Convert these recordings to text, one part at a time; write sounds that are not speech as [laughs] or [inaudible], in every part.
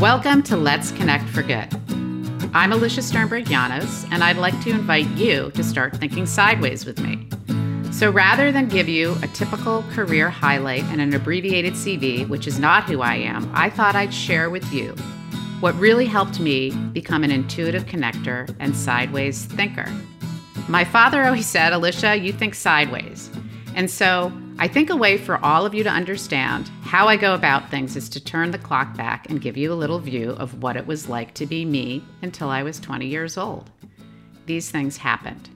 Welcome to Let's Connect for Good. I'm Alicia Sternberg Llanos, and I'd like to invite you to start thinking sideways with me. So rather than give you a typical career highlight and an abbreviated CV, which is not who I am, I thought I'd share with you what really helped me become an intuitive connector and sideways thinker. My father always said, Alicia, you think sideways. And so I think a way for all of you to understand how I go about things is to turn the clock back and give you a little view of what it was like to be me until I was 20 years old. These things happened.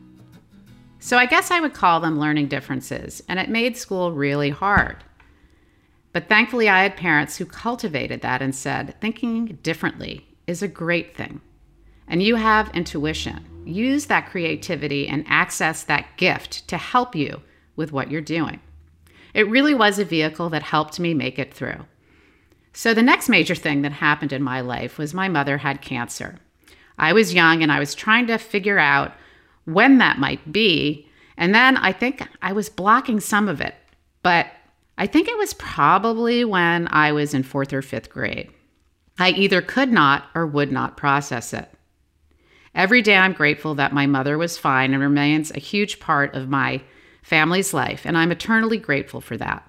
So I guess I would call them learning differences, and it made school really hard. But thankfully, I had parents who cultivated that and said, thinking differently is a great thing. And you have intuition. Use that creativity and access that gift to help you with what you're doing. It really was a vehicle that helped me make it through. So, the next major thing that happened in my life was my mother had cancer. I was young and I was trying to figure out when that might be. And then I think I was blocking some of it, but I think it was probably when I was in fourth or fifth grade. I either could not or would not process it. Every day I'm grateful that my mother was fine and remains a huge part of my family's life, and I'm eternally grateful for that.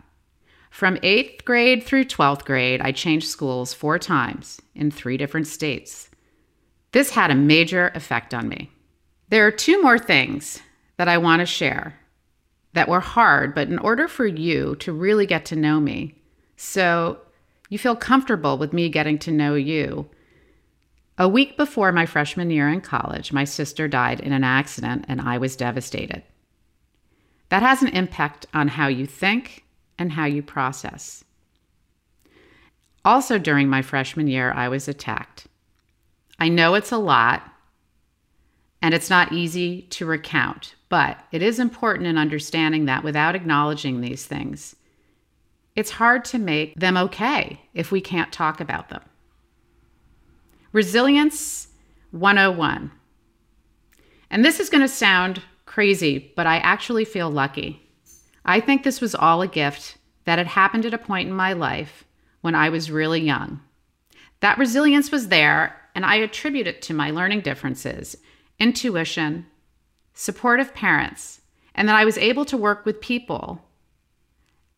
From eighth grade through 12th grade, I changed schools four times in three different states. This had a major effect on me. There are two more things that I want to share that were hard, but in order for you to really get to know me, so you feel comfortable with me getting to know you, a week before my freshman year in college, my sister died in an accident and I was devastated. That has an impact on how you think and how you process. Also, during my freshman year, I was attacked. I know it's a lot and it's not easy to recount, but it is important in understanding that without acknowledging these things, it's hard to make them okay if we can't talk about them. Resilience 101. And this is going to sound crazy, but I actually feel lucky. I think this was all a gift that had happened at a point in my life when I was really young. That resilience was there, and I attribute it to my learning differences, intuition, supportive parents, and that I was able to work with people.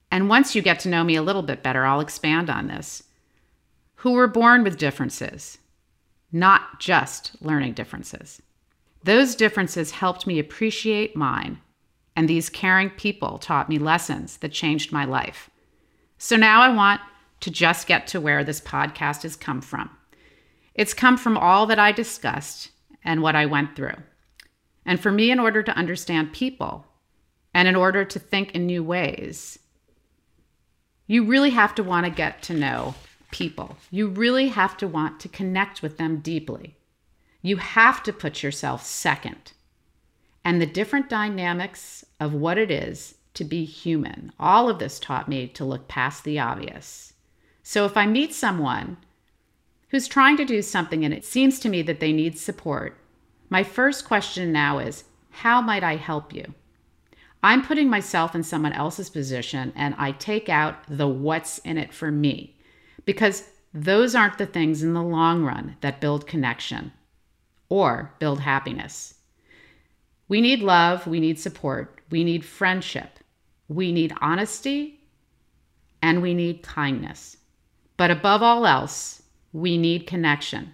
And once you get to know me a little bit better, I'll expand on this, who were born with differences, not just learning differences. Those differences helped me appreciate mine, and these caring people taught me lessons that changed my life. So now I want to just get to where this podcast has come from. It's come from all that I discussed and what I went through. And for me, in order to understand people and in order to think in new ways, you really have to want to get to know people. You really have to want to connect with them deeply. You have to put yourself second. And the different dynamics of what it is to be human. All of this taught me to look past the obvious. So if I meet someone who's trying to do something and it seems to me that they need support, my first question now is how might I help you? I'm putting myself in someone else's position and I take out the what's in it for me because those aren't the things in the long run that build connection or build happiness. We need love, we need support, we need friendship, we need honesty, and we need kindness. But above all else, we need connection.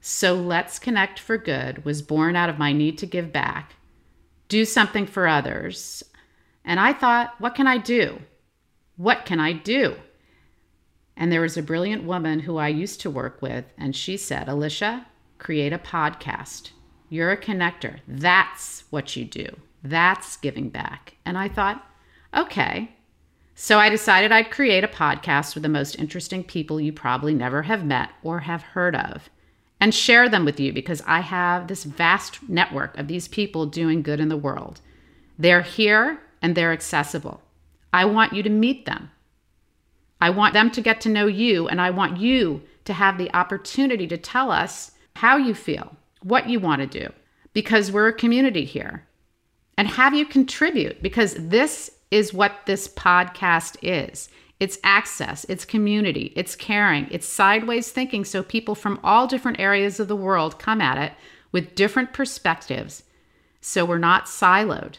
So Let's Connect for Good was born out of my need to give back, do something for others. And I thought, what can I do? What can I do? And there was a brilliant woman who I used to work with, and she said, Alicia, create a podcast. You're a connector. That's what you do. That's giving back. And I thought, okay. So I decided I'd create a podcast with the most interesting people you probably never have met or have heard of and share them with you because I have this vast network of these people doing good in the world. They're here and they're accessible. I want you to meet them. I want them to get to know you, and I want you to have the opportunity to tell us how you feel, what you want to do, because we're a community here. And have you contribute because this is what this podcast is. It's access, it's community, it's caring, it's sideways thinking so people from all different areas of the world come at it with different perspectives so we're not siloed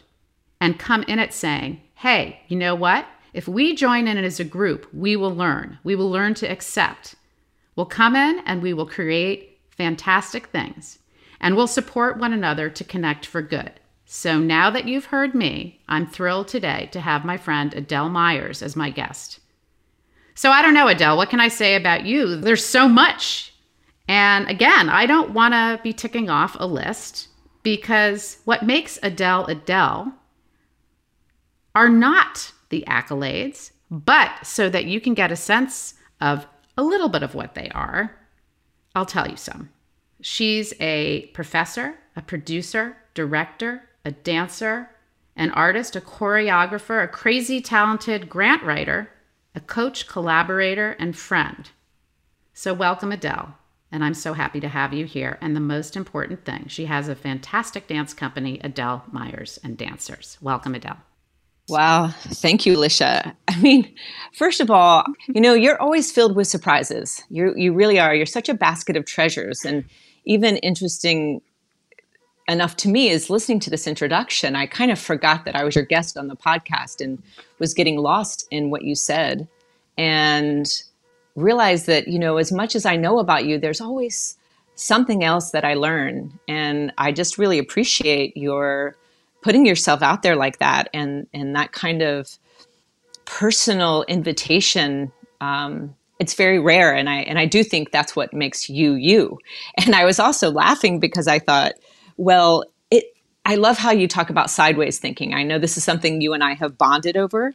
and come in it saying, hey, you know what? If we join in as a group, we will learn. We will learn to accept. We'll come in and we will create fantastic things and we'll support one another to connect for good. So now that you've heard me, I'm thrilled today to have my friend Adele Myers as my guest. So I don't know, Adele, what can I say about you? There's so much. And again, I don't want to be ticking off a list because what makes Adele Adele are not the accolades, but so that you can get a sense of a little bit of what they are, I'll tell you some. She's a professor, a producer, director, a dancer, an artist, a choreographer, a crazy talented grant writer, a coach, collaborator, and friend. So, welcome, Adele. And I'm so happy to have you here. And the most important thing, she has a fantastic dance company, Adele Myers and Dancers. Welcome, Adele. Wow. Thank you, Alicia. I mean, first of all, you know, you're always filled with surprises. You you really are. You're such a basket of treasures. And even interesting enough to me is listening to this introduction, I kind of forgot that I was your guest on the podcast and was getting lost in what you said and realized that, you know, as much as I know about you, there's always something else that I learn. And I just really appreciate your putting yourself out there like that and and that kind of personal invitation um, it's very rare and i and i do think that's what makes you you and i was also laughing because i thought well, it I love how you talk about sideways thinking. I know this is something you and I have bonded over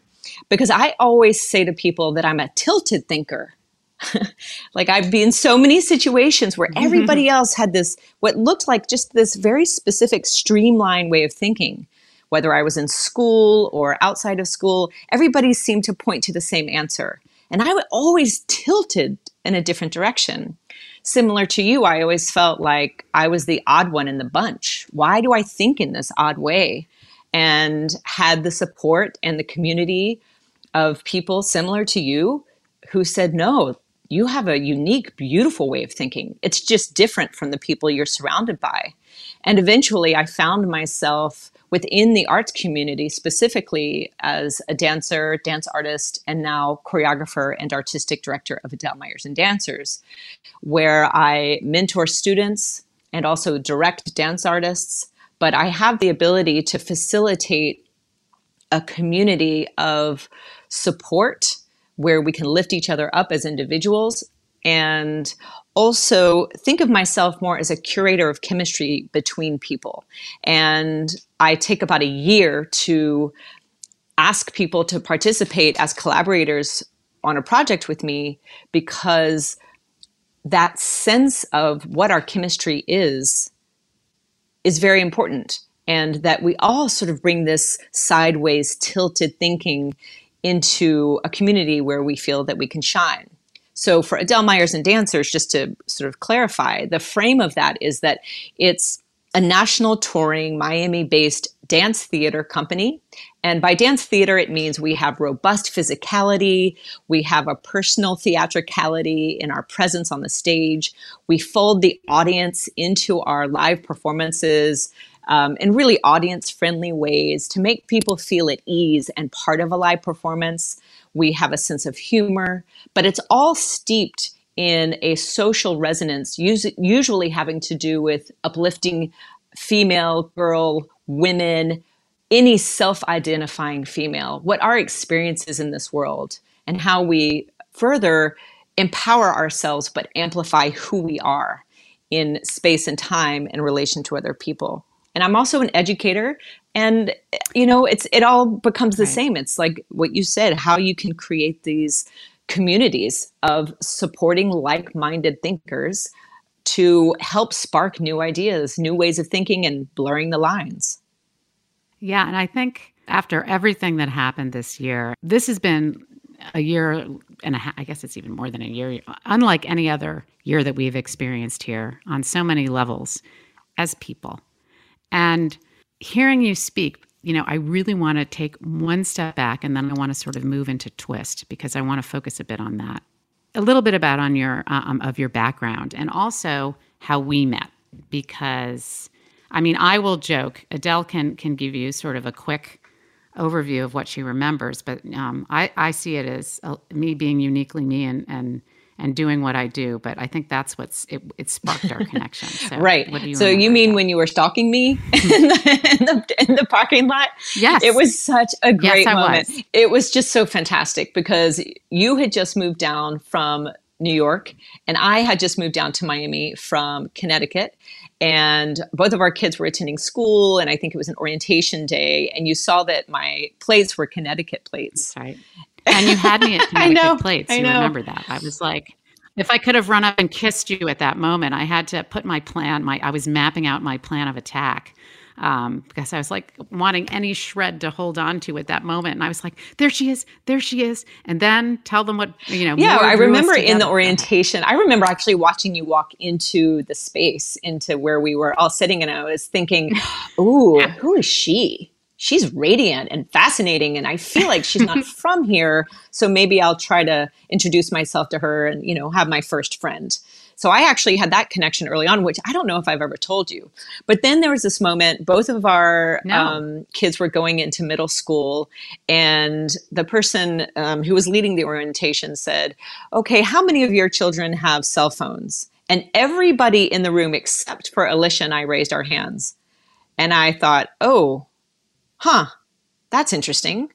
because I always say to people that I'm a tilted thinker. [laughs] like I've been in so many situations where everybody [laughs] else had this what looked like just this very specific streamlined way of thinking. Whether I was in school or outside of school, everybody seemed to point to the same answer. And I always tilted in a different direction similar to you, I always felt like I was the odd one in the bunch. Why do I think in this odd way? And had the support and the community of people similar to you who said, no, you have a unique, beautiful way of thinking. It's just different from the people you're surrounded by. And eventually I found myself within the arts community, specifically as a dancer, dance artist, and now choreographer and artistic director of Adele Myers and Dancers, where I mentor students and also direct dance artists. But I have the ability to facilitate a community of support where we can lift each other up as individuals and also think of myself more as a curator of chemistry between people. And I take about a year to ask people to participate as collaborators on a project with me because that sense of what our chemistry is is very important and that we all sort of bring this sideways tilted thinking into a community where we feel that we can shine so for Adele Myers and Dancers, just to sort of clarify, the frame of that is that it's a national touring Miami based dance theater company. And by dance theater, it means we have robust physicality, we have a personal theatricality in our presence on the stage, we fold the audience into our live performances. Um, in really audience friendly ways to make people feel at ease and part of a live performance. We have a sense of humor, but it's all steeped in a social resonance, usually having to do with uplifting female, girl, women, any self identifying female, what our experience is in this world, and how we further empower ourselves but amplify who we are in space and time in relation to other people. And I'm also an educator and you know it's it all becomes the right. same it's like what you said how you can create these communities of supporting like-minded thinkers to help spark new ideas new ways of thinking and blurring the lines yeah and i think after everything that happened this year this has been a year and a half, I guess it's even more than a year, unlike any other year that we've experienced here on so many levels as people. And hearing you speak, you know, I really want to take one step back and then I want to sort of move into twist because I want to focus a bit on that. A little bit about on your uh, um, of your background and also how we met because I mean, I will joke. Adele can can give you sort of a quick overview of what she remembers, but um, I I see it as uh, me being uniquely me and and and doing what I do. But I think that's what's it, it sparked our [laughs] connection. So right. You so you mean when you were stalking me [laughs] in, [laughs] the, in, the, in the parking lot? Yes. It was such a great yes, moment. Was. It was just so fantastic because you had just moved down from New York and I had just moved down to Miami from Connecticut and both of our kids were attending school and i think it was an orientation day and you saw that my plates were connecticut plates right and you had me at [laughs] Connecticut know, plates. You remember that? I was like, if I could have run up and kissed you at that moment, I had to put my plan. My I was mapping out my plan of attack um, because I was like wanting any shred to hold on to at that moment. And I was like, there she is, there she is. And then tell them what, you know. Yeah, I remember in the orientation, I remember actually watching you walk into the space, into where we were all sitting. And I was thinking, [sighs] ooh, who is she? She's radiant and fascinating and i feel like she's not [laughs] from here so maybe i'll try to introduce myself to her and you know have my first friend. So i actually had that connection early on which i don't know if i've ever told you. But then there was this moment both of our no. um, kids were going into middle school and the person um, who was leading the orientation said okay how many of your children have cell phones? And everybody in the room except for alicia and i raised our hands. And i thought oh huh, that's interesting.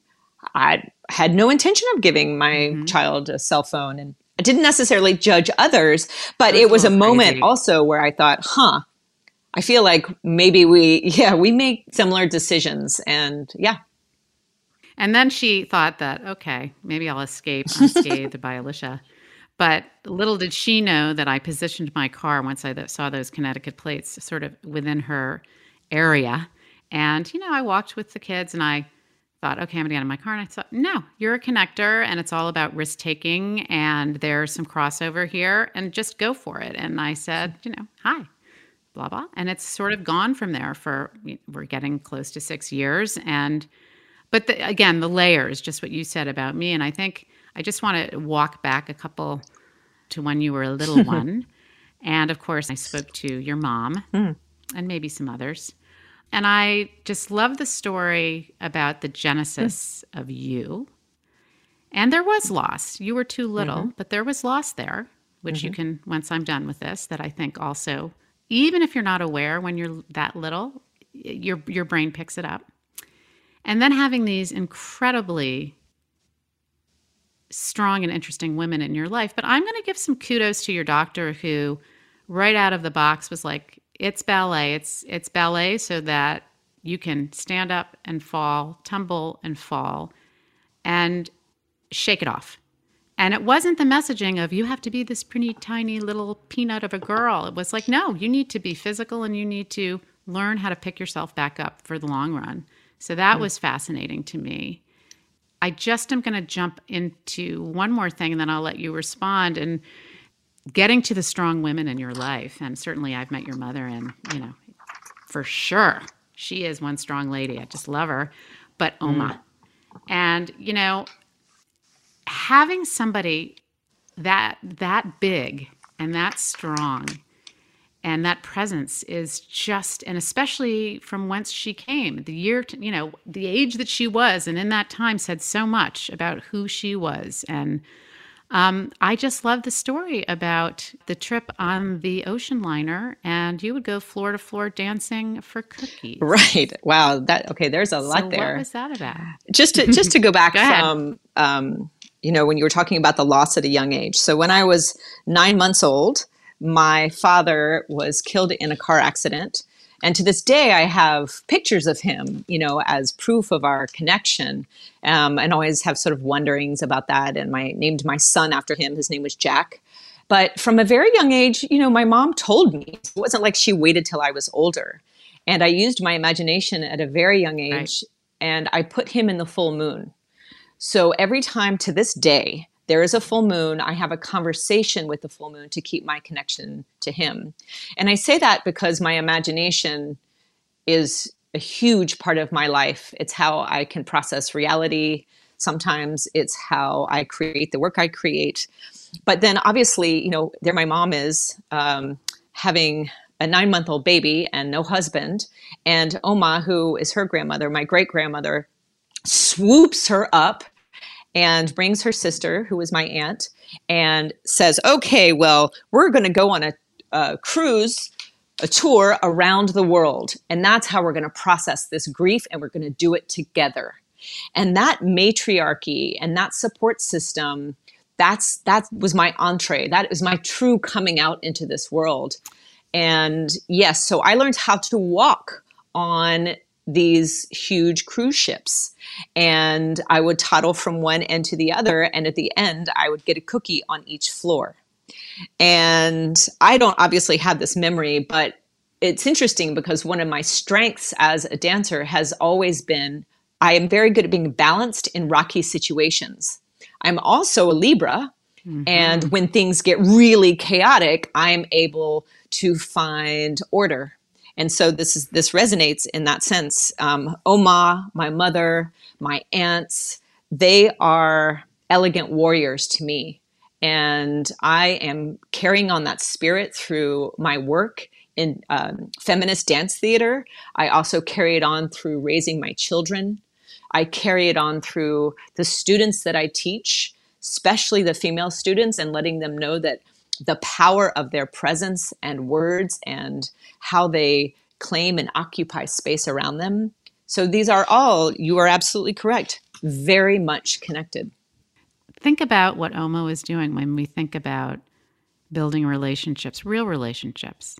I had no intention of giving my mm-hmm. child a cell phone and I didn't necessarily judge others, but it was a, a moment also where I thought, huh, I feel like maybe we, [laughs] yeah, we make similar decisions and yeah. And then she thought that, okay, maybe I'll escape unscathed [laughs] by Alicia. But little did she know that I positioned my car once I saw those Connecticut plates sort of within her area and, you know, I walked with the kids and I thought, okay, I'm going to get in my car. And I thought, no, you're a connector and it's all about risk taking and there's some crossover here and just go for it. And I said, you know, hi, blah, blah. And it's sort of gone from there for, we're getting close to six years. And, but the, again, the layers, just what you said about me. And I think I just want to walk back a couple to when you were a little [laughs] one. And of course, I spoke to your mom mm. and maybe some others. And I just love the story about the genesis mm. of you. And there was loss. You were too little, mm-hmm. but there was loss there, which mm-hmm. you can, once I'm done with this, that I think also, even if you're not aware when you're that little, your, your brain picks it up. And then having these incredibly strong and interesting women in your life. But I'm going to give some kudos to your doctor who, right out of the box, was like, it's ballet. It's it's ballet so that you can stand up and fall, tumble and fall, and shake it off. And it wasn't the messaging of you have to be this pretty tiny little peanut of a girl. It was like, no, you need to be physical and you need to learn how to pick yourself back up for the long run. So that mm. was fascinating to me. I just am going to jump into one more thing and then I'll let you respond. And getting to the strong women in your life and certainly i've met your mother and you know for sure she is one strong lady. I just love her. But oma. Mm. and you know having somebody that that big and that strong and that presence is just and especially from whence she came the year to, you know the age that she was and in that time said so much about who she was and um, I just love the story about the trip on the ocean liner, and you would go floor to floor dancing for cookies. Right. Wow. That okay. There's a lot so there. What was that about? Just to just to go back [laughs] go from um, you know when you were talking about the loss at a young age. So when I was nine months old, my father was killed in a car accident. And to this day, I have pictures of him, you know, as proof of our connection, um, and always have sort of wonderings about that. And I named my son after him. His name was Jack. But from a very young age, you know, my mom told me it wasn't like she waited till I was older, and I used my imagination at a very young age, right. and I put him in the full moon. So every time to this day, there is a full moon. I have a conversation with the full moon to keep my connection to him. And I say that because my imagination is a huge part of my life. It's how I can process reality. Sometimes it's how I create the work I create. But then obviously, you know, there my mom is um, having a nine month old baby and no husband. And Oma, who is her grandmother, my great grandmother, swoops her up and brings her sister, who is my aunt, and says, Okay, well, we're going to go on a, a cruise a tour around the world. And that's how we're going to process this grief and we're going to do it together. And that matriarchy and that support system, that's that was my entree. That is my true coming out into this world. And yes, so I learned how to walk on these huge cruise ships. And I would toddle from one end to the other. And at the end, I would get a cookie on each floor. And I don't obviously have this memory, but it's interesting because one of my strengths as a dancer has always been I am very good at being balanced in rocky situations. I'm also a Libra. Mm-hmm. And when things get really chaotic, I'm able to find order. And so this is this resonates in that sense. Um, Oma, my mother, my aunts, they are elegant warriors to me. And I am carrying on that spirit through my work in um, feminist dance theater. I also carry it on through raising my children. I carry it on through the students that I teach, especially the female students, and letting them know that the power of their presence and words and how they claim and occupy space around them. So these are all, you are absolutely correct, very much connected think about what Oma is doing when we think about building relationships, real relationships,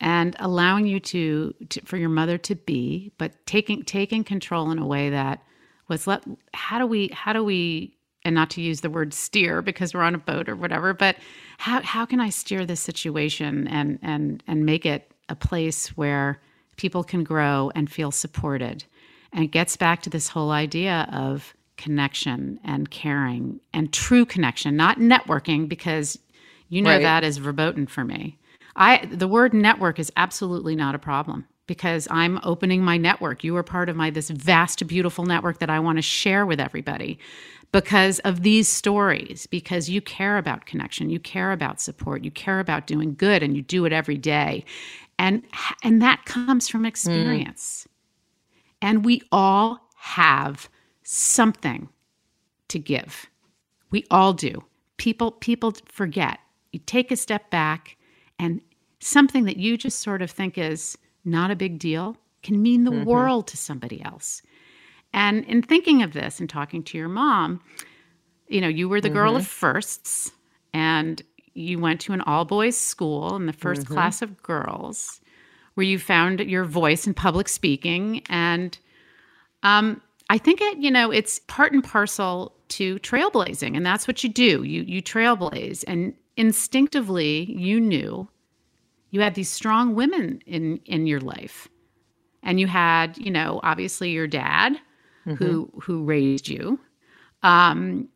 and allowing you to, to, for your mother to be, but taking taking control in a way that was let. How do we? How do we? And not to use the word steer because we're on a boat or whatever, but how how can I steer this situation and and and make it a place where people can grow and feel supported? And it gets back to this whole idea of connection and caring and true connection, not networking, because you know right. that is verboten for me. I the word network is absolutely not a problem because I'm opening my network. You are part of my this vast, beautiful network that I want to share with everybody because of these stories, because you care about connection, you care about support, you care about doing good, and you do it every day. And and that comes from experience. Mm. And we all have something to give. We all do. People people forget. You take a step back and something that you just sort of think is not a big deal can mean the mm-hmm. world to somebody else. And in thinking of this and talking to your mom, you know, you were the mm-hmm. girl of mm-hmm. firsts and you went to an all boys school in the 1st mm-hmm. class of girls where you found your voice in public speaking and um, I think it, you know, it's part and parcel to trailblazing, and that's what you do. You you trailblaze, and instinctively, you knew you had these strong women in in your life, and you had, you know, obviously your dad, mm-hmm. who who raised you, um,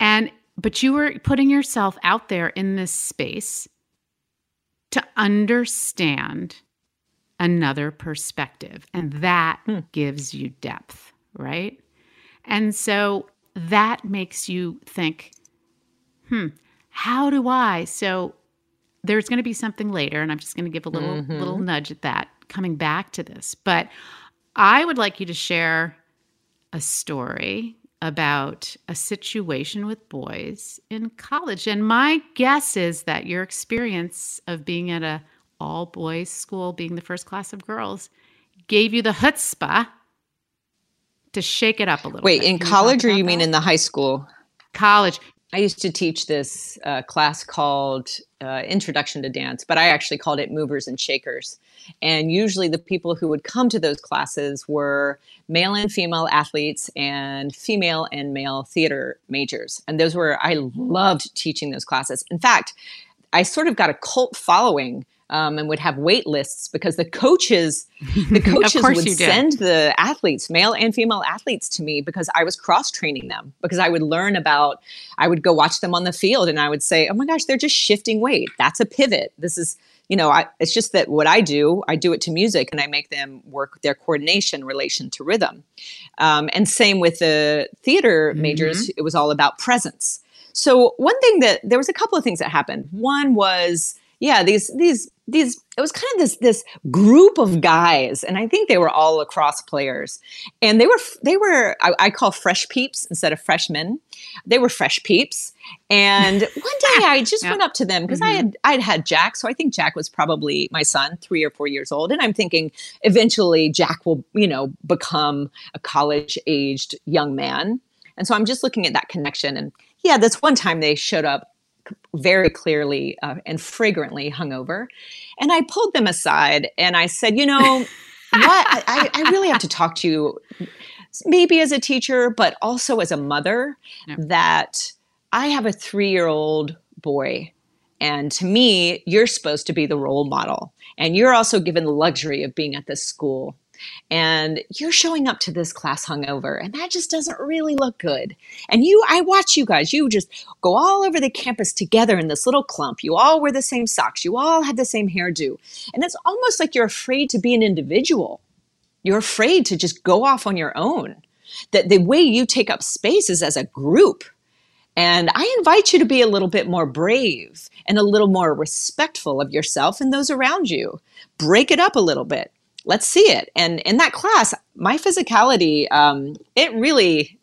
and but you were putting yourself out there in this space to understand another perspective. And that hmm. gives you depth, right? And so that makes you think, hmm, how do I? So there's going to be something later, and I'm just going to give a little mm-hmm. little nudge at that coming back to this. But I would like you to share a story about a situation with boys in college. And my guess is that your experience of being at a all boys school, being the first class of girls, gave you the chutzpah to shake it up a little Wait, bit. in college or you that? mean in the high school? College. I used to teach this uh, class called uh, Introduction to Dance, but I actually called it Movers and Shakers. And usually the people who would come to those classes were male and female athletes and female and male theater majors. And those were, I loved teaching those classes. In fact, I sort of got a cult following um, and would have wait lists because the coaches the [laughs] coaches would send the athletes male and female athletes to me because i was cross training them because i would learn about i would go watch them on the field and i would say oh my gosh they're just shifting weight. That's a pivot. This is you know I, it's just that what i do i do it to music and i make them work their coordination relation to rhythm. Um, and same with the theater mm-hmm. majors it was all about presence. So one thing that there was a couple of things that happened. One was yeah these these these it was kind of this this group of guys and i think they were all lacrosse players. And they were they were i, I call fresh peeps instead of freshmen. They were fresh peeps. And [laughs] one day i just yeah. went up to them because mm-hmm. i had i'd had jack so i think jack was probably my son three or four years old. And i'm thinking eventually jack will you know become a college aged young man. And so i'm just looking at that connection. And yeah this one time they showed up very clearly uh, and fragrantly hungover. And I pulled them aside and I said, you know, what? I, I, really have to talk to you, maybe as a teacher, but also as a mother, yeah. that I have a three year old boy. And to me, you're supposed to be the role model. And you're also given the luxury of being at this school and you're showing up to this class hungover and that just doesn't really look good. And you i watch you guys you just go all over the campus together in this little clump. You all wear the same socks. You all have the same hairdo. And it's almost like you're afraid to be an individual. You're afraid to just go off on your own. That the way you take up space is as a group. And I invite you to be a little bit more brave and a little more respectful of yourself and those around you. Break it up a little bit let's see it. And in that class, my physicality, um, it really,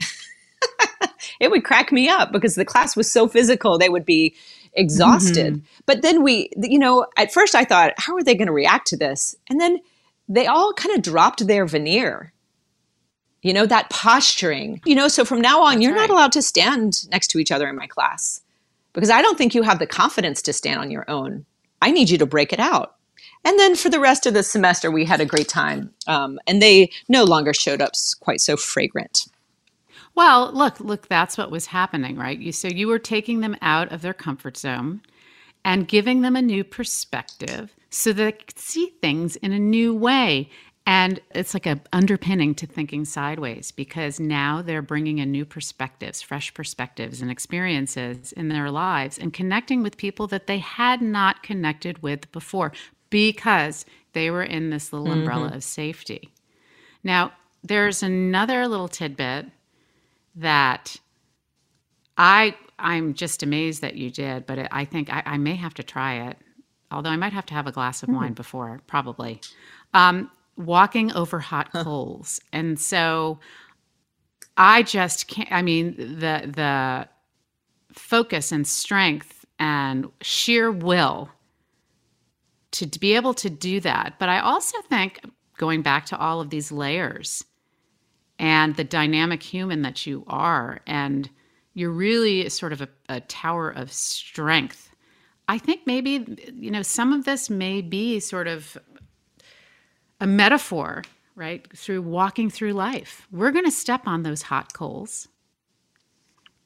[laughs] it would crack me up because the class was so physical. They would be exhausted. Mm-hmm. But then we, you know, at first I thought, how are they going to react to this? And then they all kind of dropped their veneer. You know, that posturing. You know, so from now on, That's you're right. not allowed to stand next to each other in my class because I don't think you have the confidence to stand on your own. I need you to break it out. And then for the rest of the semester, we had a great time. Um, and they no longer showed up quite so fragrant. Well, look, look, that's what was happening, right? You so you were taking them out of their comfort zone and giving them a new perspective so that they could see things in a new way. And it's like a underpinning to thinking sideways because now they're bringing in new perspectives, fresh perspectives and experiences in their lives and connecting with people that they had not connected with before because they were in this little mm-hmm. umbrella of safety. Now, there's another little tidbit that I I'm just amazed that you did, but it, I think I, I, may have to try it. Although I might have to have a glass of mm. wine before, probably. Um, walking over hot coals, and so I just can't. I mean, the the focus and strength and sheer will to be able to do that. But I also think going back to all of these layers and the dynamic human that you are, and you're really sort of a, a tower of strength. I think maybe, you know, some of this may be sort of a metaphor, right? Through walking through life. We're going to step on those hot coals.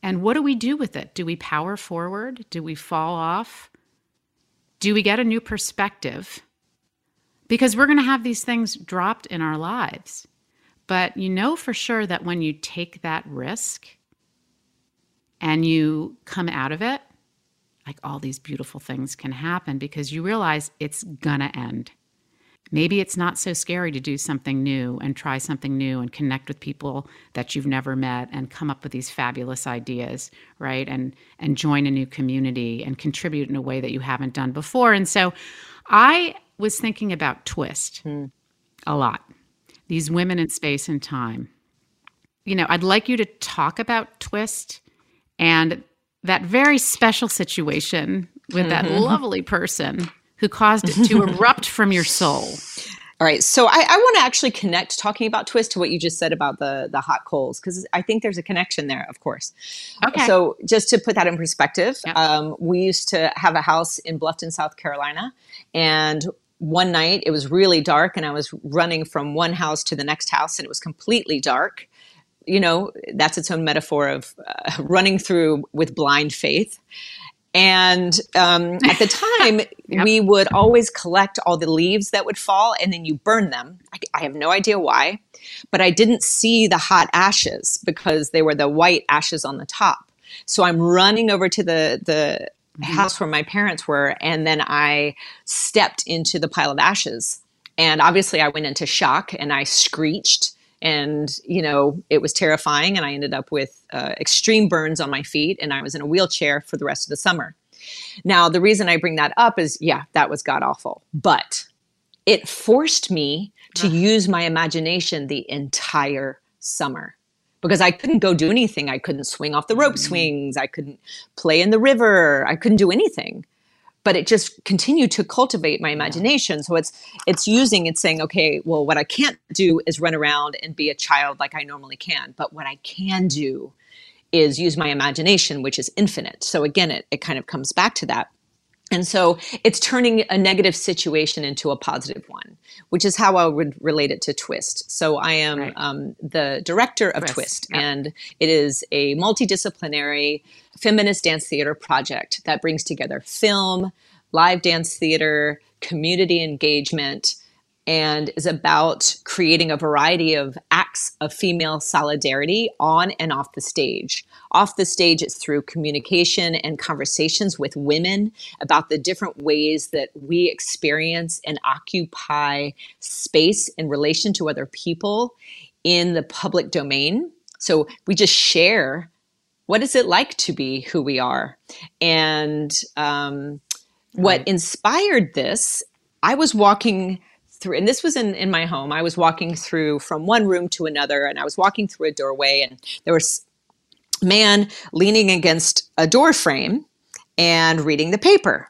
And what do we do with it? Do we power forward? Do we fall off? Do we get a new perspective? Because we're going to have these things dropped in our lives. But you know for sure that when you take that risk and you come out of it, like all these beautiful things can happen because you realize it's going to end. Maybe it's not so scary to do something new and try something new and connect with people that you've never met and come up with these fabulous ideas, right? And and join a new community and contribute in a way that you haven't done before. And so I was thinking about Twist hmm. a lot. These women in space and time. You know, I'd like you to talk about Twist and that very special situation with that mm-hmm. lovely person who caused it to [laughs] erupt from your soul. All right, so I, I want to actually connect talking about twist to what you just said about the the hot coals because I think there's a connection there, of course. Okay. So just to put that in perspective, yep. um, we used to have a house in Bluffton, South Carolina, and one night it was really dark, and I was running from one house to the next house, and it was completely dark. You know, that's its own metaphor of uh, [laughs] running through with blind faith. And um, at the time, [laughs] yep. we would always collect all the leaves that would fall and then you burn them. I, I have no idea why, but I didn't see the hot ashes because they were the white ashes on the top. So I'm running over to the the mm-hmm. house where my parents were, and then I stepped into the pile of ashes. And obviously, I went into shock and I screeched and you know it was terrifying and i ended up with uh, extreme burns on my feet and i was in a wheelchair for the rest of the summer. Now the reason i bring that up is yeah that was god awful. But it forced me to uh-huh. use my imagination the entire summer. Because i couldn't go do anything. I couldn't swing off the rope mm-hmm. swings. I couldn't play in the river. I couldn't do anything but it just continued to cultivate my imagination. So it's it's using it's saying okay well what i can't do is run around and be a child like i normally can but what i can do is use my imagination which is infinite. So again it, it kind of comes back to that and so it's turning a negative situation into a positive one, which is how I would relate it to Twist. So I am right. um, the director of Twist, Twist yep. and it is a multidisciplinary feminist dance theater project that brings together film, live dance theater, community engagement, and is about creating a variety of acts of female solidarity on and off the stage. Off the stage, it's through communication and conversations with women about the different ways that we experience and occupy space in relation to other people in the public domain. So we just share what is it like to be who we are? And um, what inspired this, I was walking through, and this was in, in my home. I was walking through from one room to another, and I was walking through a doorway, and there was a man leaning against a door frame and reading the paper.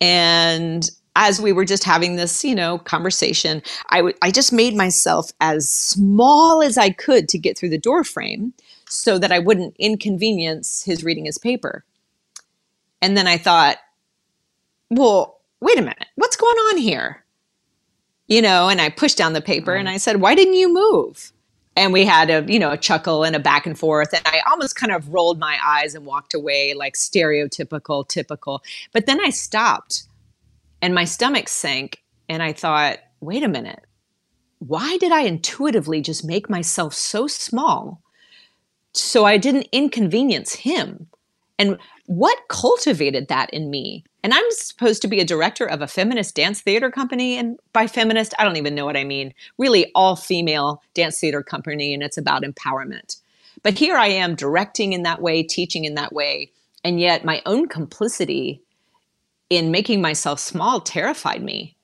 And as we were just having this, you know, conversation, I, w- I just made myself as small as I could to get through the door frame so that I wouldn't inconvenience his reading his paper. And then I thought, well, wait a minute, what's going on here? You know, and I pushed down the paper and mm-hmm. I said, why didn't you move? And we had a, you know, a chuckle and a back and forth. And I almost kind of rolled my eyes and walked away like stereotypical, typical. But then I stopped and my stomach sank. And I thought, wait a minute, why did I intuitively just make myself so small so I didn't inconvenience him? And what cultivated that in me? And I'm supposed to be a director of a feminist dance theater company. And by feminist, I don't even know what I mean. Really, all female dance theater company, and it's about empowerment. But here I am directing in that way, teaching in that way. And yet, my own complicity in making myself small terrified me.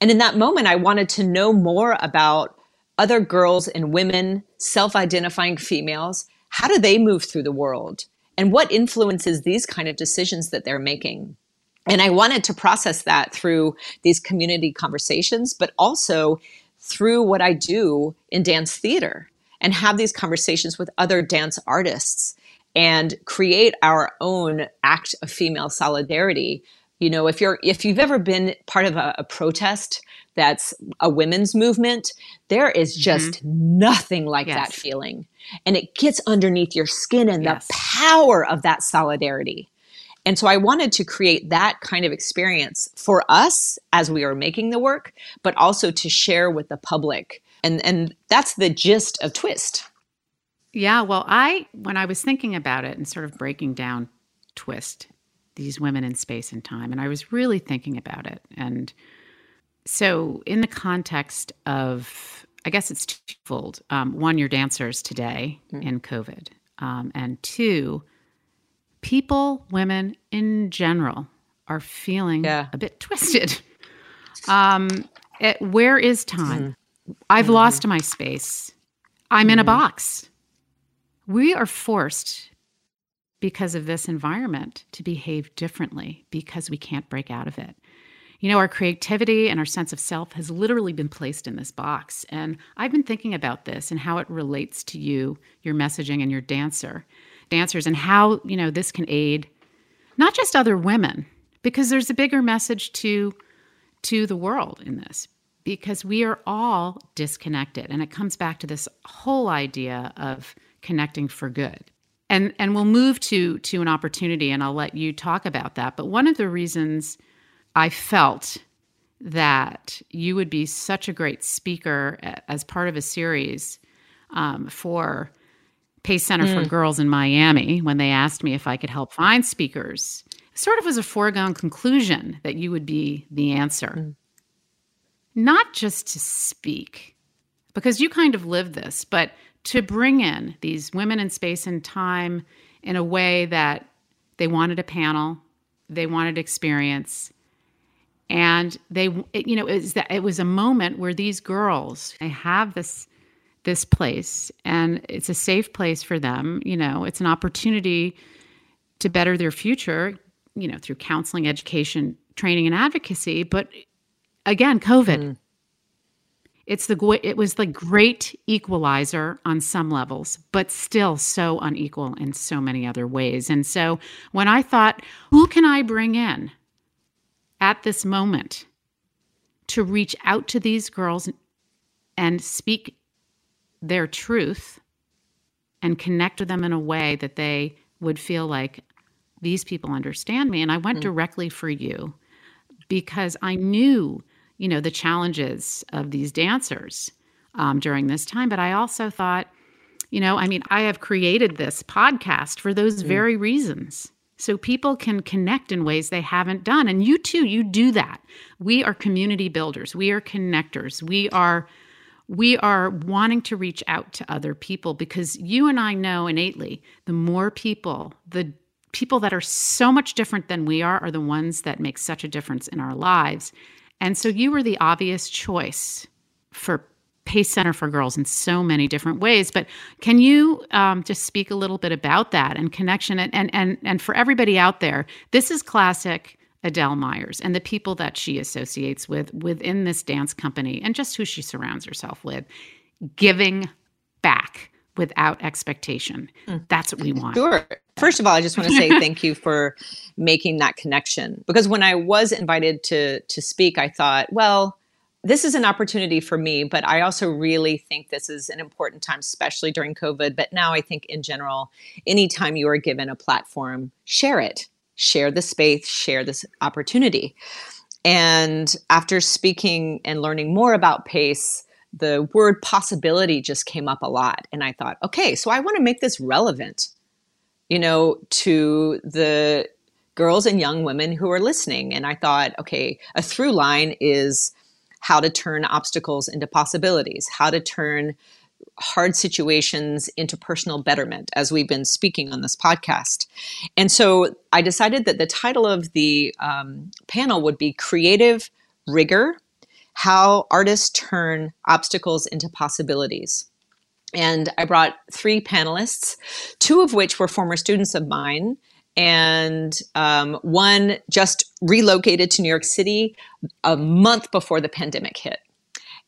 And in that moment, I wanted to know more about other girls and women, self identifying females. How do they move through the world? and what influences these kind of decisions that they're making and i wanted to process that through these community conversations but also through what i do in dance theater and have these conversations with other dance artists and create our own act of female solidarity you know if you're if you've ever been part of a, a protest that's a women's movement there is just mm-hmm. nothing like yes. that feeling and it gets underneath your skin and yes. the power of that solidarity. And so I wanted to create that kind of experience for us as we are making the work, but also to share with the public. And and that's the gist of Twist. Yeah, well, I when I was thinking about it and sort of breaking down Twist, these women in space and time, and I was really thinking about it. And so in the context of I guess it's twofold. Um, one, your dancers today mm. in COVID, um, and two, people, women in general, are feeling yeah. a bit twisted. Um, it, where is time? Mm. I've mm-hmm. lost my space. I'm mm. in a mm-hmm. box. We are forced because of this environment to behave differently because we can't break out of it. You know, our creativity and our sense of self has literally been placed in this box. And I've been thinking about this and how it relates to you, your messaging, and your dancer, dancers, and how, you know, this can aid not just other women, because there's a bigger message to to the world in this because we are all disconnected. And it comes back to this whole idea of connecting for good. And and we'll move to to an opportunity and I'll let you talk about that. But one of the reasons I felt that you would be such a great speaker as part of a series um, for Pace Center mm. for Girls in Miami when they asked me if I could help find speakers. It sort of was a foregone conclusion that you would be the answer. Mm. Not just to speak, because you kind of live this, but to bring in these women in space and time in a way that they wanted a panel, they wanted experience, and they, it, you know, it was that it was a moment where these girls they have this this place, and it's a safe place for them. You know, it's an opportunity to better their future. You know, through counseling, education, training, and advocacy. But again, COVID. Mm it's the it was the great equalizer on some levels, but still so unequal in so many other ways. And so when I thought, who can I bring in at this moment to reach out to these girls and speak their truth and connect with them in a way that they would feel like these people understand me. And I went mm. directly for you because I knew you know the challenges of these dancers um, during this time but i also thought you know i mean i have created this podcast for those mm. very reasons so people can connect in ways they haven't done and you too you do that we are community builders we are connectors we are we are wanting to reach out to other people because you and I know innately the more people, the people that are so much different than we are, are the ones that make such a difference in our lives. And so you were the obvious choice for Pace Center for Girls in so many different ways. But can you um, just speak a little bit about that and connection? And, and, and, and for everybody out there, this is classic Adele Myers and the people that she associates with within this dance company and just who she surrounds herself with, giving back without expectation. Mm. That's what we want. Sure. First of all, I just want to say [laughs] thank you for making that connection because when I was invited to to speak, I thought, well, this is an opportunity for me, but I also really think this is an important time, especially during COVID. But now I think in general, anytime you are given a platform, share it, share the space, share this opportunity. And after speaking and learning more about PACE, the word possibility just came up a lot. And I thought, okay, so I want to make this relevant you know, to the girls and young women who are listening. And I thought, okay, a through line is how to turn obstacles into possibilities, how to turn hard situations into personal betterment, as we've been speaking on this podcast. And so I decided that the title of the um, panel would be Creative Rigor How Artists Turn Obstacles into Possibilities. And I brought three panelists, two of which were former students of mine, and um, one just relocated to New York City a month before the pandemic hit.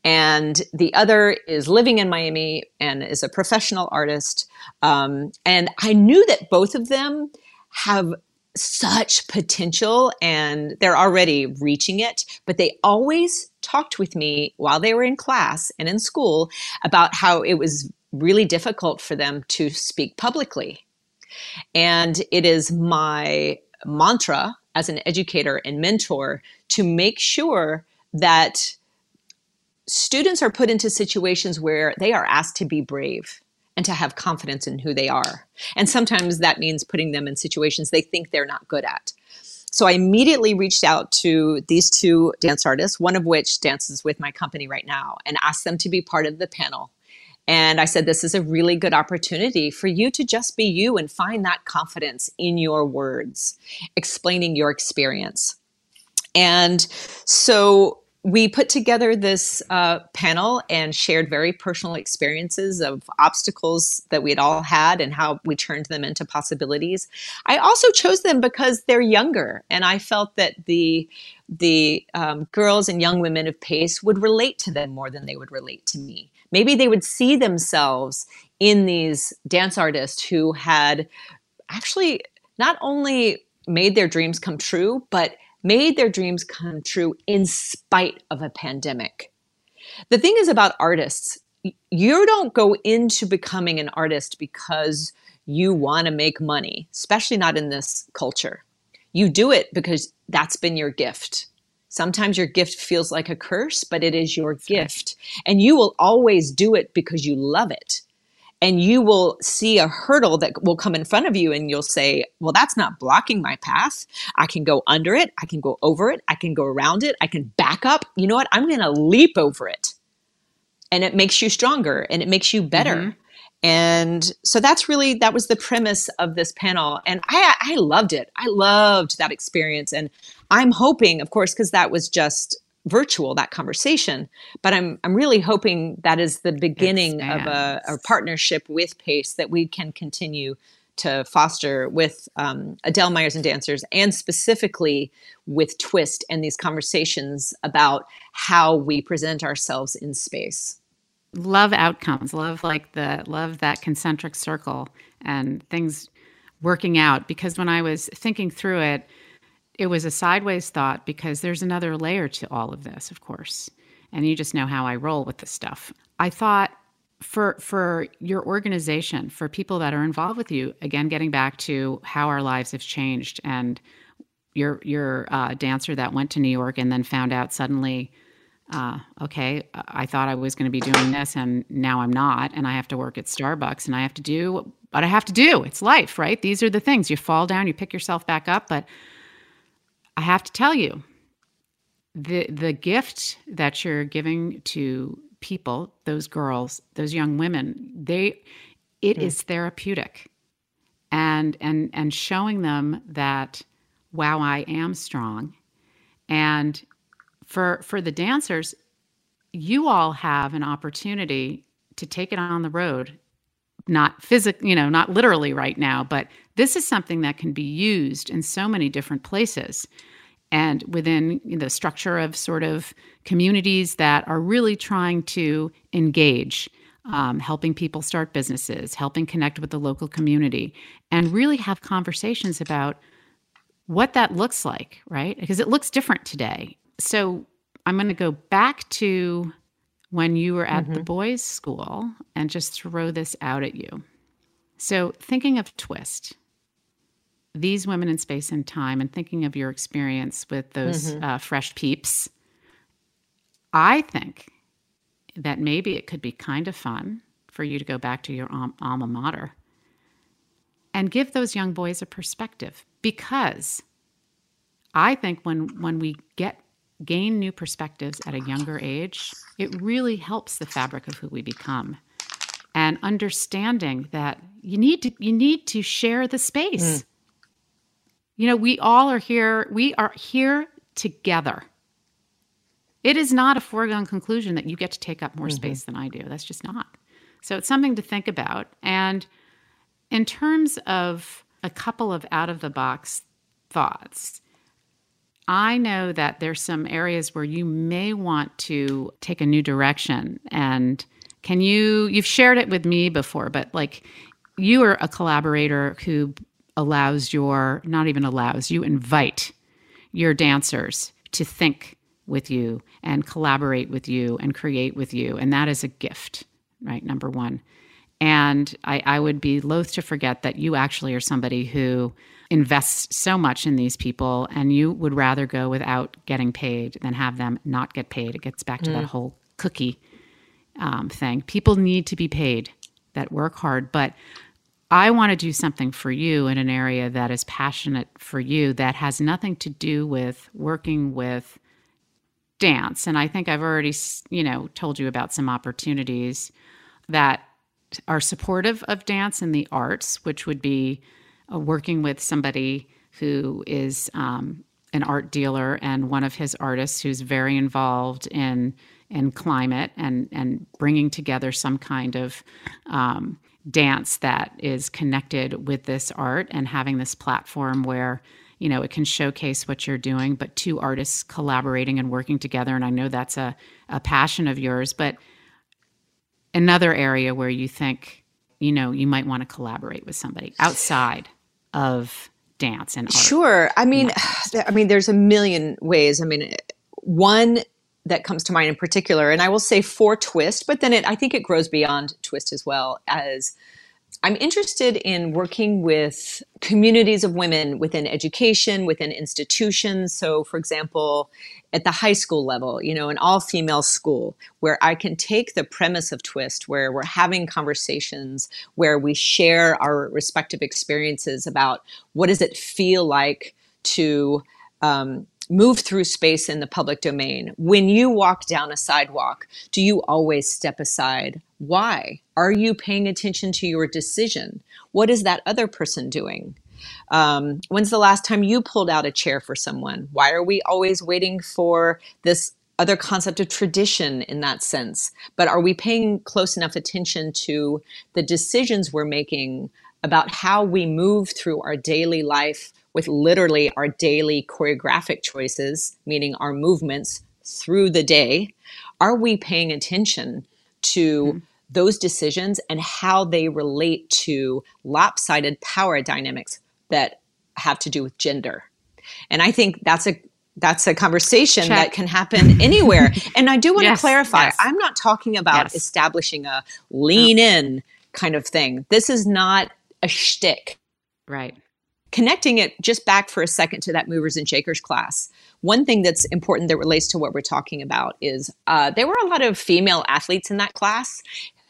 And the other is living in Miami and is a professional artist. Um, and I knew that both of them have such potential and they're already reaching it, but they always talked with me while they were in class and in school about how it was really difficult for them to speak publicly. And it is my mantra as an educator and mentor to make sure that students are put into situations where they are asked to be brave and to have confidence in who they are. And sometimes that means putting them in situations they think they're not good at. So I immediately reached out to these two dance artists, one of which dances with my company right now, and asked them to be part of the panel. And I said, This is a really good opportunity for you to just be you and find that confidence in your words, explaining your experience. And so we put together this uh, panel and shared very personal experiences of obstacles that we had all had and how we turned them into possibilities. I also chose them because they're younger, and I felt that the the um, girls and young women of Pace would relate to them more than they would relate to me. Maybe they would see themselves in these dance artists who had actually not only made their dreams come true, but made their dreams come true in spite of a pandemic. The thing is about artists, you don't go into becoming an artist because you want to make money, especially not in this culture. You do it because that's been your gift. Sometimes your gift feels like a curse, but it is your gift. And you will always do it because you love it. And you will see a hurdle that will come in front of you, and you'll say, Well, that's not blocking my path. I can go under it. I can go over it. I can go around it. I can back up. You know what? I'm going to leap over it. And it makes you stronger and it makes you better. Mm-hmm and so that's really that was the premise of this panel and i i loved it i loved that experience and i'm hoping of course because that was just virtual that conversation but i'm i'm really hoping that is the beginning of a, a, partnership with pace that we can continue to foster with um, adele myers and dancers and specifically with twist and these conversations about how we present ourselves in space. Love outcomes love like the love that concentric circle and things working out because when i was thinking through it it was a sideways thought because there's another layer to all of this of course and you just know how i roll with this stuff i thought for for your organization for people that are involved with you again getting back to how our lives have changed and your your uh, dancer that went to new york and then found out suddenly uh, okay, I thought I was going to be doing this and now I'm not. And I have to work at Starbucks and I have to do what I have to do. It's life, right? These are the things. You fall down, you pick yourself back up. But I have to tell you, the the gift that you're giving to people, those girls, those young women, they it mm. is therapeutic. And and and showing them that wow, I am strong. And for for the dancers you all have an opportunity to take it on the road not physical you know not literally right now but this is something that can be used in so many different places and within the structure of sort of communities that are really trying to engage um, helping people start businesses helping connect with the local community and really have conversations about what that looks like right? Because it looks different today. So I'm going to go back to when you were at mm-hmm. the boys' school and just throw this out at you. So, thinking of Twist, these women in space and time, and thinking of your experience with those mm-hmm. uh, fresh peeps, I think that maybe it could be kind of fun for you to go back to your alma mater and give those young boys a perspective because I think when when we get gain new perspectives at a younger age, it really helps the fabric of who we become. And understanding that you need to you need to share the space. Mm. You know, we all are here, we are here together. It is not a foregone conclusion that you get to take up more mm-hmm. space than I do. That's just not. So it's something to think about. And in terms of a couple of out of the box thoughts, I know that there's some areas where you may want to take a new direction. And can you, you've shared it with me before, but like you are a collaborator who allows your, not even allows, you invite your dancers to think with you and collaborate with you and create with you. And that is a gift, right? Number one. And I, I would be loath to forget that you actually are somebody who invests so much in these people and you would rather go without getting paid than have them not get paid. It gets back to mm. that whole cookie um, thing. People need to be paid that work hard, but I want to do something for you in an area that is passionate for you that has nothing to do with working with dance. And I think I've already, you know, told you about some opportunities that are supportive of dance and the arts, which would be uh, working with somebody who is um, an art dealer and one of his artists who's very involved in in climate and and bringing together some kind of um, dance that is connected with this art and having this platform where you know it can showcase what you're doing but two artists collaborating and working together. And i know that's a, a passion of yours but another area where you think you know you might want to collaborate with somebody outside of dance and art? Sure. I mean, [sighs] I mean, there's a million ways. I mean, one that comes to mind in particular, and I will say for Twist, but then it, I think it grows beyond Twist as well as I'm interested in working with communities of women within education, within institutions. So, for example, at the high school level, you know, an all female school where I can take the premise of Twist, where we're having conversations, where we share our respective experiences about what does it feel like to um, move through space in the public domain. When you walk down a sidewalk, do you always step aside? Why? Are you paying attention to your decision? What is that other person doing? Um, when's the last time you pulled out a chair for someone? Why are we always waiting for this other concept of tradition in that sense? But are we paying close enough attention to the decisions we're making about how we move through our daily life with literally our daily choreographic choices, meaning our movements through the day? Are we paying attention to mm-hmm those decisions and how they relate to lopsided power dynamics that have to do with gender. And I think that's a that's a conversation Check. that can happen [laughs] anywhere. and I do want yes, to clarify, yes. I'm not talking about yes. establishing a lean in kind of thing. This is not a shtick. Right. Connecting it just back for a second to that movers and shakers class. One thing that's important that relates to what we're talking about is uh, there were a lot of female athletes in that class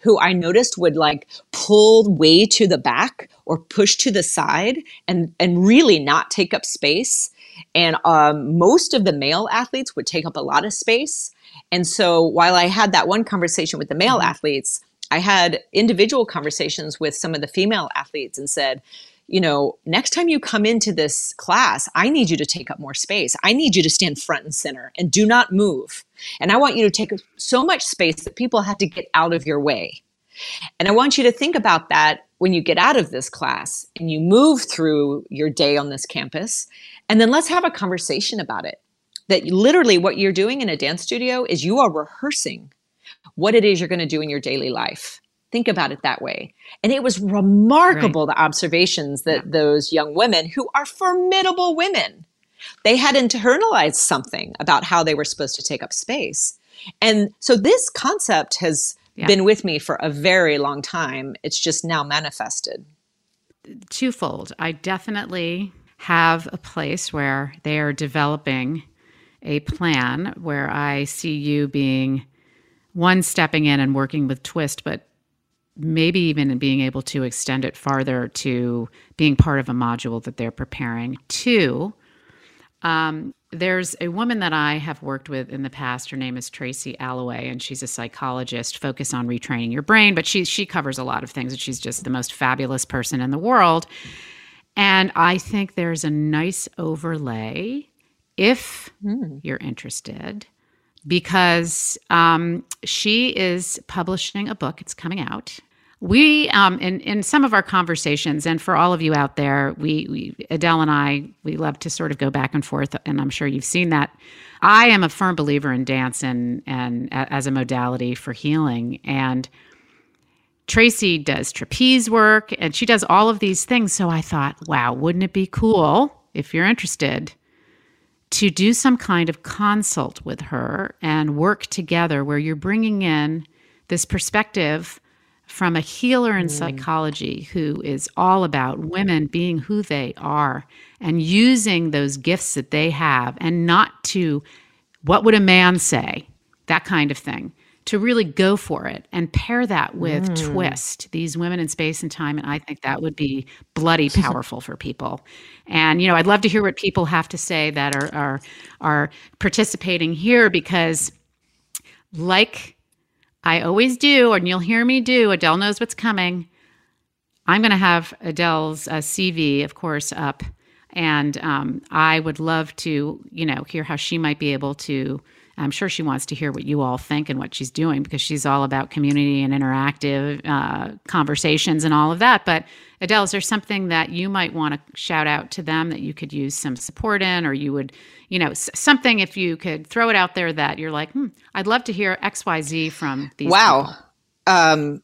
who I noticed would like pull way to the back or push to the side and and really not take up space. And um, most of the male athletes would take up a lot of space. And so while I had that one conversation with the male mm-hmm. athletes, I had individual conversations with some of the female athletes and said, you know, next time you come into this class, I need you to take up more space. I need you to stand front and center and do not move. And I want you to take so much space that people have to get out of your way. And I want you to think about that when you get out of this class and you move through your day on this campus. And then let's have a conversation about it. That literally what you're doing in a dance studio is you are rehearsing what it is you're going to do in your daily life. Think about it that way. And it was remarkable right. the observations that yeah. those young women who are formidable women, they had internalized something about how they were supposed to take up space. And so this concept has yeah. been with me for a very long time. It's just now manifested. Twofold. I definitely have a place where they are developing a plan where I see you being one stepping in and working with Twist, but maybe even being able to extend it farther to being part of a module that they're preparing. Two, um, there's a woman that I have worked with in the past. Her name is Tracy Alloway, and she's a psychologist focused on retraining your brain. But she she covers a lot of things, and she's just the most fabulous person in the world. And I think there's a nice overlay if mm. you're interested, because um, she is publishing a book. It's coming out. We um, in in some of our conversations and for all of you out there we, we, adele and i we love to sort of go back and forth and i'm sure you've seen that. I am a firm believer in dance and and as a modality for healing and tracy does trapeze work and she does all of these things. So i thought wow wouldn't it be cool if you're interested to do some kind of consult with her and work together where you're bringing in this perspective from a healer in mm. psychology who is all about women being who they are and using those gifts that they have and not to what would a man say that kind of thing to really go for it and pair that with mm. twist these women in space and time and i think that would be bloody [laughs] powerful for people and you know i'd love to hear what people have to say that are are are participating here because like I always do, and you'll hear me do. Adele knows what's coming. I'm going to have Adele's uh, CV, of course, up, and um, I would love to, you know, hear how she might be able to. I'm sure she wants to hear what you all think and what she's doing because she's all about community and interactive uh, conversations and all of that. But Adele, is there something that you might want to shout out to them that you could use some support in, or you would, you know, something if you could throw it out there that you're like, hmm, I'd love to hear X, Y, Z from these. Wow. Um,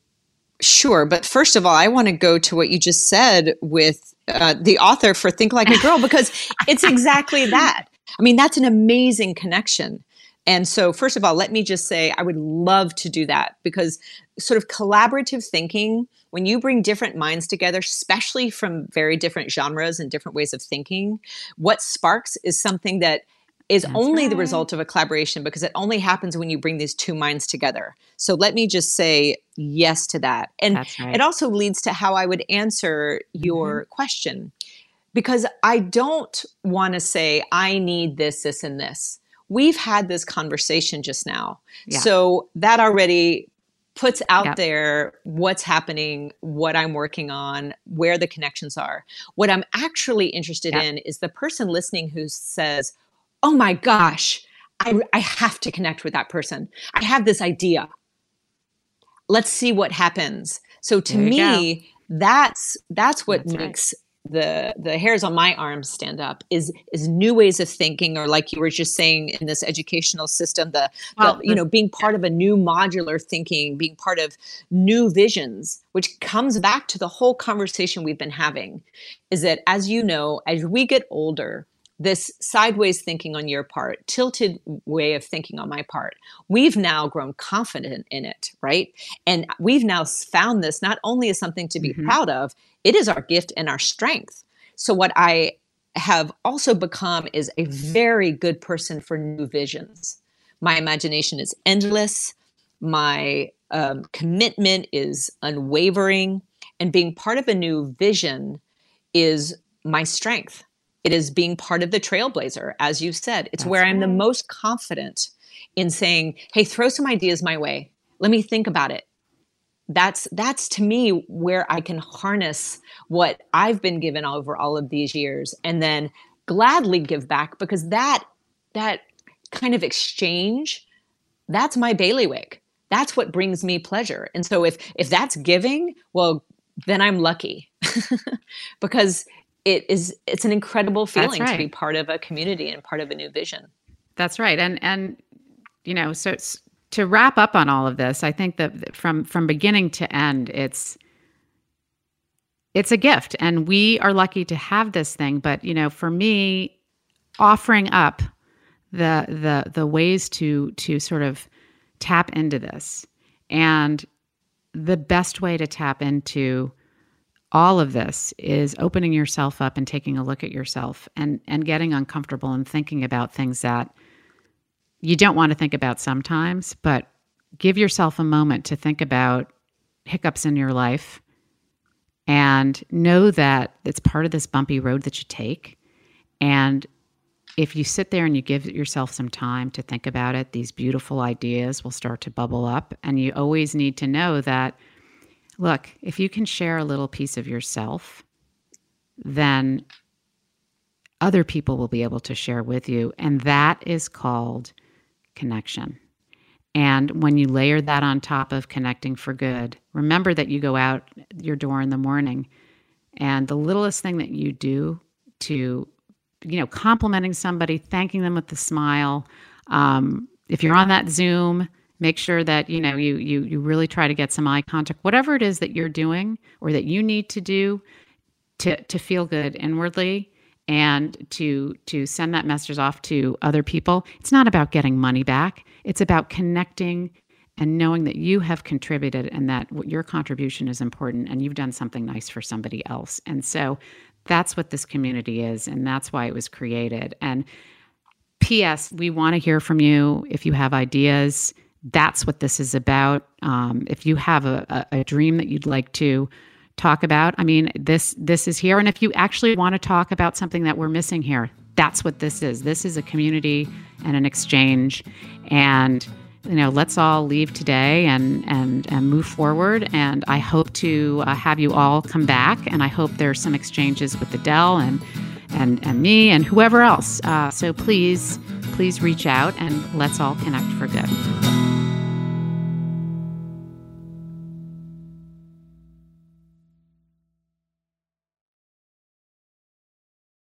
sure, but first of all, I want to go to what you just said with uh, the author for Think Like a Girl because it's [laughs] exactly that. I mean, that's an amazing connection And so, first of all, let me just say I would love to do that because sort of collaborative thinking, when you bring different minds together, especially from very different genres and different ways of thinking, what sparks is something that is That's only right. the result of a collaboration because it only happens when you bring these two minds together. So let me just say yes to that. And right. it also leads to how I would answer your mm-hmm. question because I don't want to say, I need this, this, and this. We've had this conversation just now. Yeah. So that already puts out yep. there what's happening, what I'm working on, where the connections are. What I'm actually interested yep. in is the person listening who says, oh my gosh, I, I have to connect with that person. I have this idea. Let's see what happens. So to me, that's that's what that's makes right the the hairs on my arms stand up is is new ways of thinking or like you were just saying in this educational system the, well, the you know being part of a new modular thinking being part of new visions which comes back to the whole conversation we've been having is that as you know as we get older this sideways thinking on your part, tilted way of thinking on my part, we've now grown confident in it, right? And we've now found this not only as something to be mm-hmm. proud of, it is our gift and our strength. So, what I have also become is a very good person for new visions. My imagination is endless. My um, commitment is unwavering. And being part of a new vision is my strength it is being part of the trailblazer, as you said. It's That's where I'm the most confident in saying, hey, throw some ideas my way. Let me think about it. That's that's to me where I can harness what I've been given over all of these years and then gladly give back because that that kind of exchange, that's my bailiwick. That's what brings me pleasure. And so if if that's giving, well, then I'm lucky. [laughs] because it is it's an incredible feeling right. to be part of a community and part of a new vision. That's right. And and you know, so to wrap up on all of this, I think that from from beginning to end, it's it's a gift and we are lucky to have this thing, but you know, for me offering up the the the ways to to sort of tap into this and the best way to tap into all of this is opening yourself up and taking a look at yourself and and getting uncomfortable and thinking about things that you don't want to think about sometimes but give yourself a moment to think about hiccups in your life and know that it's part of this bumpy road that you take. And if you sit there and you give yourself some time to think about it these beautiful ideas will start to bubble up and you always need to know that Look, if you can share a little piece of yourself, then other people will be able to share with you. And that is called connection. And when you layer that on top of connecting for good, remember that you go out your door in the morning and the littlest thing that you do to, you know, complimenting somebody, thanking them with a smile. Um, if you're on that Zoom, make sure that you know you you you really try to get some eye contact whatever it is that you're doing or that you need to do to to feel good inwardly and to to send that message off to other people. It's not about getting money back. It's about connecting and knowing that you have contributed and that your contribution is important and you've done something nice for somebody else. And so that's what this community is and that's why it was created. And ps we want to hear from you if you have ideas that's what this is about. Um, if you have a, a, a dream that you'd like to talk about, I mean, this this is here. And if you actually want to talk about something that we're missing here, that's what this is. This is a community and an exchange, and you know, let's all leave today and and and move forward. And I hope to uh, have you all come back, and I hope there's some exchanges with Adele and and and me and whoever else. Uh, so please please reach out and let's all connect for good.